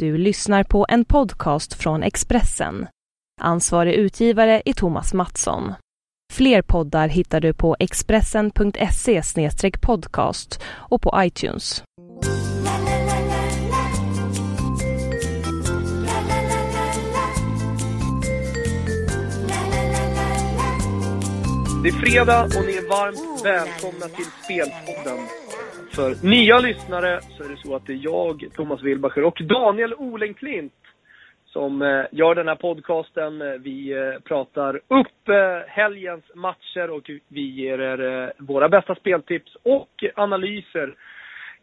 Du lyssnar på en podcast från Expressen. Ansvarig utgivare är Thomas Mattsson. Fler poddar hittar du på expressen.se podcast och på iTunes. Det är fredag och ni är varmt välkomna till Spelpodden. För nya lyssnare så är det så att det är jag, Thomas Wilbacher och Daniel Olenklint som eh, gör den här podcasten. Eh, vi eh, pratar upp helgens matcher och vi ger er våra bästa speltips och analyser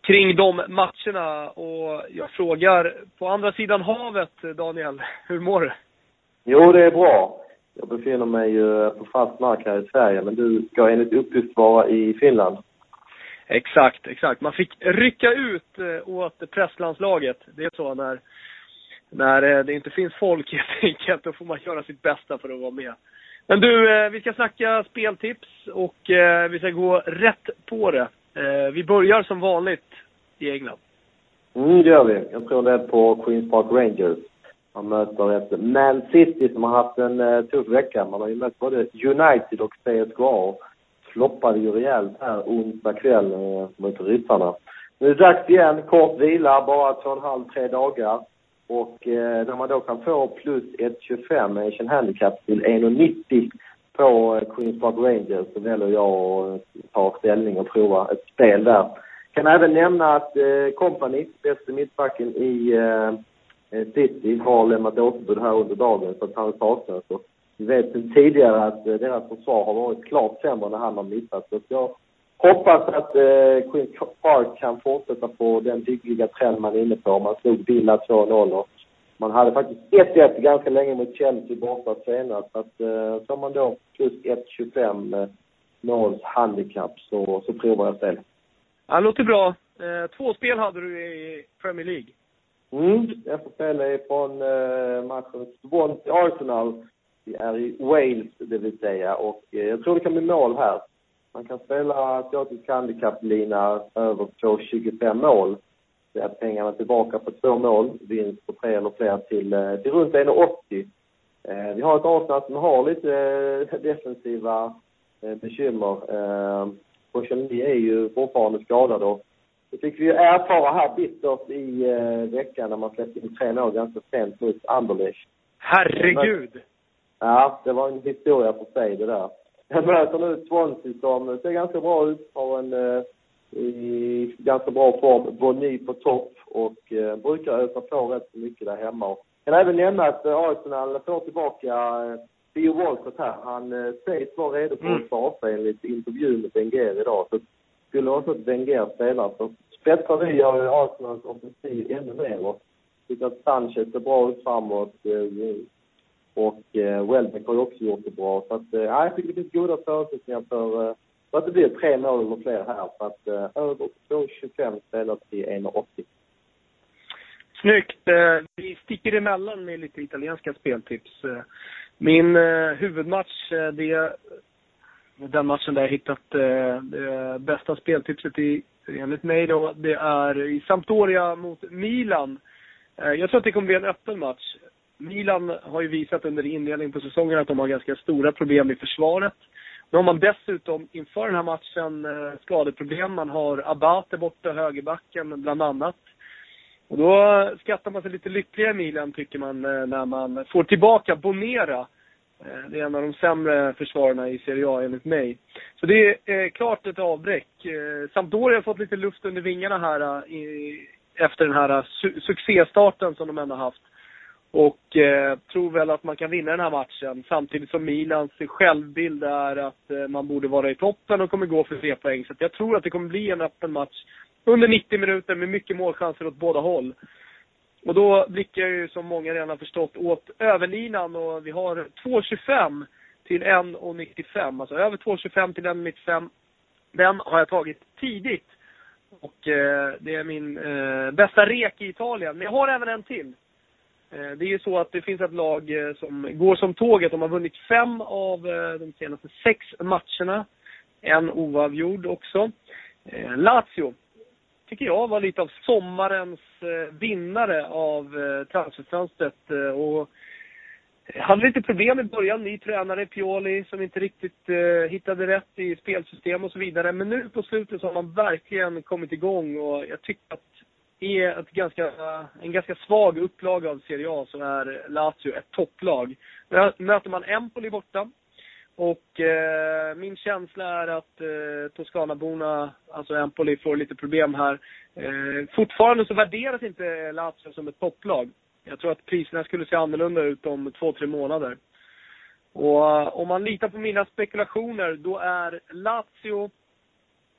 kring de matcherna. Och jag frågar på andra sidan havet, Daniel, hur mår du? Jo, det är bra. Jag befinner mig ju på fast mark här i Sverige, men du ska enligt uppgift vara i Finland. Exakt, exakt. Man fick rycka ut eh, åt presslandslaget. Det är så när, när eh, det inte finns folk helt enkelt. Då får man göra sitt bästa för att vara med. Men du, eh, vi ska snacka speltips och vi ska gå rätt på det. Vi börjar som vanligt i England. Mm, det gör vi. Jag tror det är på Queens Park Rangers. Man möter ett Man City som har haft en tuff vecka. Man har ju mött både United och CSKA floppade ju rejält här onsdag kväll eh, mot ryssarna. Nu är det dags igen, kort vila, bara två och en halv, tre dagar. Och eh, när man då kan få plus 1,25 Asian Handicap till 1,90 på eh, Queens Park Rangers så väljer jag att ta ställning och prova ett spel där. Kan även nämna att eh, Company, bäste mittbacken i eh, eh City, har lämnat återbud här under dagen så att han saknas. Vi vet sedan tidigare att eh, deras försvar har varit klart sämre när han har missat. Så jag hoppas att eh, Queen Park kan fortsätta på den hyggliga trend man är inne på. Man slog Villa 2-0 och man hade faktiskt 1-1 ganska länge mot Chelsea borta senast. Så att eh, så man då plus 1-25 eh, måls handikapp så, så provar jag spel. Ja, det låter bra. Eh, två spel hade du i Premier League. Mm, jag får spela ifrån eh, matchen Swansea-Arsenal vi är i Wales, det vill säga. Och eh, jag tror det kan bli mål här. Man kan spela asiatisk handikapplina över 2,25 mål. Det är pengarna tillbaka på två mål, vinst på tre eller fler till, eh, till runt 1,80. Eh, vi har ett Arsenal som har lite defensiva bekymmer. Koscielny är ju fortfarande skadad och det fick vi ju erfara här bittert i veckan när man släppte in tre mål ganska sent mot Anderlecht. Herregud! Ja, det var en historia för sig det där. Jag möter nu Swansea som ser ganska bra ut, har en eh, i ganska bra form. Bonny på topp och eh, brukar ösa på rätt så mycket där hemma. Och kan även nämna att eh, Arsenal får tillbaka eh, Theo Walcott här. Han eh, sägs vara redo för att mm. starta enligt intervjun med Wenger idag. Så skulle också att Wenger spelar så spetsar vi Arsenals offensiv ännu mer och tycker att Sanchez ser bra ut framåt. Eh, och eh, Welbeck har ju också gjort det bra. Så att, eh, jag tycker det finns goda förutsättningar för, eh, för att det blir tre mål eller fler här. Så att eh, över 2,25 spelar till 1,80. Snyggt. Eh, vi sticker emellan med lite italienska speltips. Eh, min eh, huvudmatch, eh, det är den matchen där jag hittat eh, det bästa speltipset i, enligt mig då. Det är i Sampdoria mot Milan. Jag tror att det kommer bli en öppen match. Milan har ju visat under inledningen på säsongen att de har ganska stora problem i försvaret. Nu har man dessutom inför den här matchen eh, skadeproblem. Man har Abate borta, högerbacken bland annat. Och då skattar man sig lite lyckligare i Milan tycker man eh, när man får tillbaka Bonera. Eh, det är en av de sämre försvararna i Serie A enligt mig. Så det är klart ett avbräck. Sampdoria har fått lite luft under vingarna här efter den här su succéstarten som de ändå haft. Och eh, tror väl att man kan vinna den här matchen. Samtidigt som Milans självbild är att eh, man borde vara i toppen och kommer gå för tre poäng. Så jag tror att det kommer bli en öppen match under 90 minuter med mycket målchanser åt båda håll. Och då blickar jag ju, som många redan har förstått, åt överlinan och vi har 2,25 till 1,95. Alltså över 2,25 till 1,95. Den har jag tagit tidigt. Och eh, det är min eh, bästa rek i Italien. Men jag har även en till. Eh, det är ju så att det finns ett lag eh, som går som tåget. De har vunnit fem av eh, de senaste sex matcherna. En oavgjord också. Lazio. tycker jag, var lite av sommarens vinnare av transferfönstret. Och hade lite problem i början, ny tränare, Pioli, som inte riktigt eh, hittade rätt i spelsystem och så vidare. Men nu på slutet så har man verkligen kommit igång och jag tycker att i ett ganska, en ganska svag upplaga av Serie A så är Lazio ett topplag. Där Möter man Empoli borta och eh, min känsla är att eh, Toscanaborna, alltså Empoli, får lite problem här. Eh, fortfarande så värderas inte Lazio som ett topplag. Jag tror att priserna skulle se annorlunda ut om två, tre månader. Och eh, om man litar på mina spekulationer, då är Lazio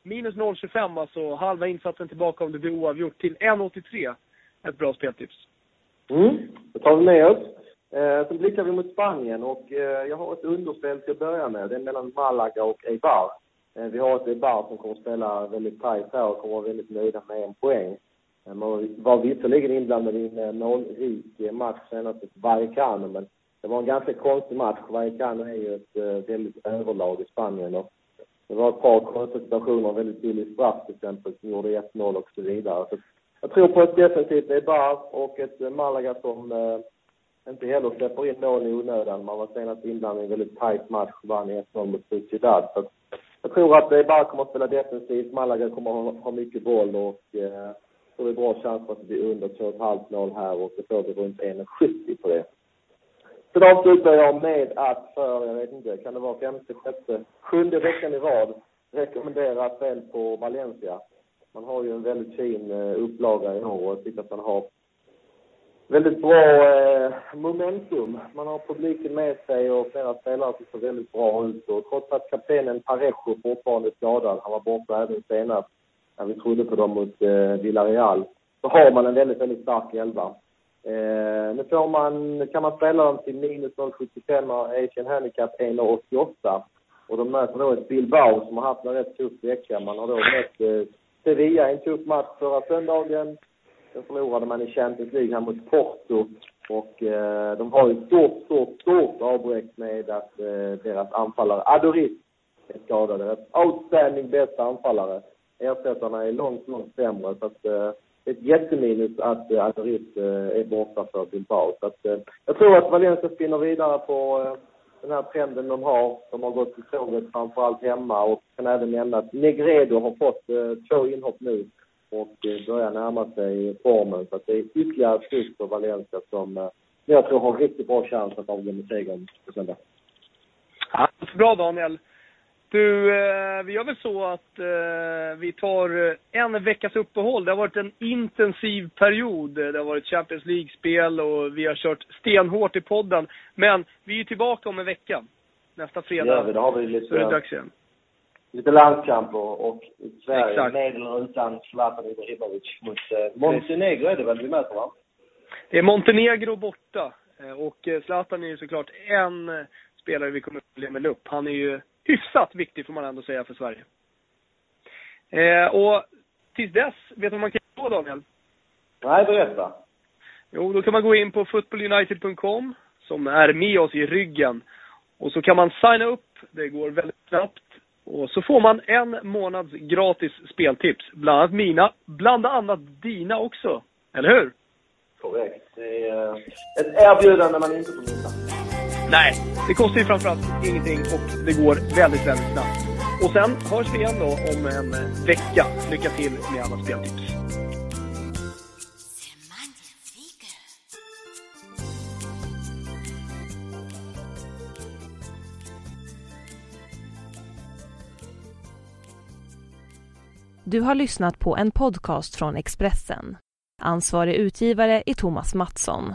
minus 0,25, alltså halva insatsen tillbaka om det blir oavgjort, till 1,83. Ett bra speltips. Mm, det tar vi med oss. Eh, sen blickar vi mot Spanien och eh, jag har ett underspel till att börja med. Det är mellan Malaga och Eibar. Eh, vi har ett Eibar som kommer att spela väldigt tajt här och kommer att vara väldigt nöjda med en poäng. Eh, man var visserligen inblandad i en eh, målrik match senast mot Vallecano, men det var en ganska konstig match. Vallecano är ju ett eh, väldigt överlag i Spanien och det var ett par konstiga situationer, väldigt billig straff till exempel, som gjorde 1-0 och så vidare. Så jag tror på ett defensivt Eibar och ett eh, Malaga som eh, inte heller släpper in mål i onödan. Man var senast inblandad i en väldigt tajt match, vann 1-0 mot Sociedad. Så jag tror att eh, Eibar kommer att spela defensivt, Malaga kommer att ha, ha mycket boll och eh, så det är bra chans för att det blir under 2,5 mål här och det får vi runt 1,70 på det. Sen avslutar jag med att för, jag vet inte, kan det vara femte, sjätte, sjunde veckan i rad rekommendera spel på Valencia. Man har ju en väldigt fin eh, upplaga i år och jag tycker att man har väldigt bra eh, momentum. Man har publiken med sig och flera spelare som ser väldigt bra ut. Och trots att kaptenen Parejo fortfarande är skadad, han var borta även senast, när vi trodde på dem mot eh, Villarreal, så har man en väldigt, väldigt stark elva. Eh, nu får man, kan man spela dem till minus 0,75 och Asian Handicap 1,88. Och de möter då ett Bilbao som har haft en rätt tuff vecka. Man har då mött eh, Sevilla i en tuff match förra söndagen. Sen förlorade man i Champions League här mot Porto. Och eh, de har ju stort, stort, stort avbräck med att eh, deras anfallare Adoris är skadade. Outstanding bästa anfallare ersättarna är långt, långt sämre. Så att, eh, ett jätteminus att eh, eh, är borta för Bilbao. Så att, eh, jag tror att Valencia spinner vidare på eh, den här trenden de har. De har gått till tåget framförallt hemma och kan även nämna att Negredo har fått två inhopp nu och börjar närma sig formen. Så att det är ytterligare ett tryck för Valencia som jag tror har en riktigt bra chans att avgå med segern på söndag. Ja, bra Daniel. Du, eh, vi gör väl så att eh, vi tar en veckas uppehåll. Det har varit en intensiv period. Det har varit Champions League-spel och vi har kört stenhårt i podden. Men vi är tillbaka om en vecka. Nästa fredag. Ja, då har vi lite, så är det dags igen. Lite landskamper och Sverige Exakt. med eller utan Zlatan Ibrahimovic mot eh, Montenegro är det väl vi möter va? Det är Montenegro borta. Eh, Och eh, Zlatan är ju såklart en eh, spelare vi kommer att följa med lupp. Han är ju hyfsat viktig får man ändå säga för Sverige. Eh, och tills dess, vet du vad man kan göra Daniel? Nej, berätta. Jo, då kan man gå in på footballunited.com som är med oss i ryggen. Och så kan man signa upp, det går väldigt snabbt. Och så får man en månads gratis speltips. Bland annat mina, bland annat dina också. Eller hur? Korrekt. Det är eh, ett erbjudande man inte får missa. Nej, det kostar ju framförallt ingenting och det går väldigt, väldigt snabbt. Och sen hörs vi igen då om en vecka. Lycka till med alla speltips. Du har lyssnat på en podcast från Expressen. Ansvarig utgivare är Thomas Mattsson.